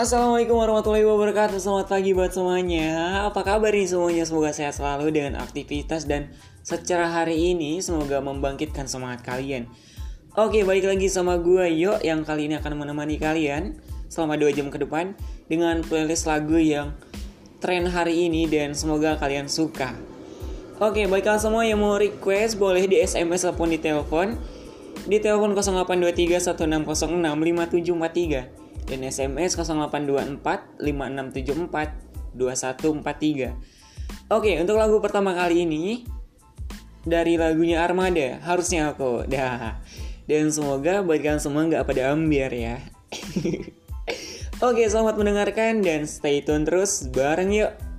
Assalamualaikum warahmatullahi wabarakatuh. Selamat pagi buat semuanya. Apa kabar nih semuanya? Semoga sehat selalu dengan aktivitas Dan secara hari ini Semoga membangkitkan semangat kalian. Oke balik lagi sama gue Yo Yang kali ini akan menemani kalian Selama 2 jam ke depan Dengan playlist lagu yang Tren hari ini Dan semoga kalian suka. Oke bagi kalian semua yang mau request Boleh di SMS ataupun di telepon. Di telepon 0823 1606 5743 dan SMS 0824 5674 2143. Oke, untuk lagu pertama kali ini dari lagunya Armada, harusnya aku. Dah. Dan semoga buat kalian semua nggak pada ambiar ya. Oke, selamat mendengarkan dan stay tune terus bareng yuk.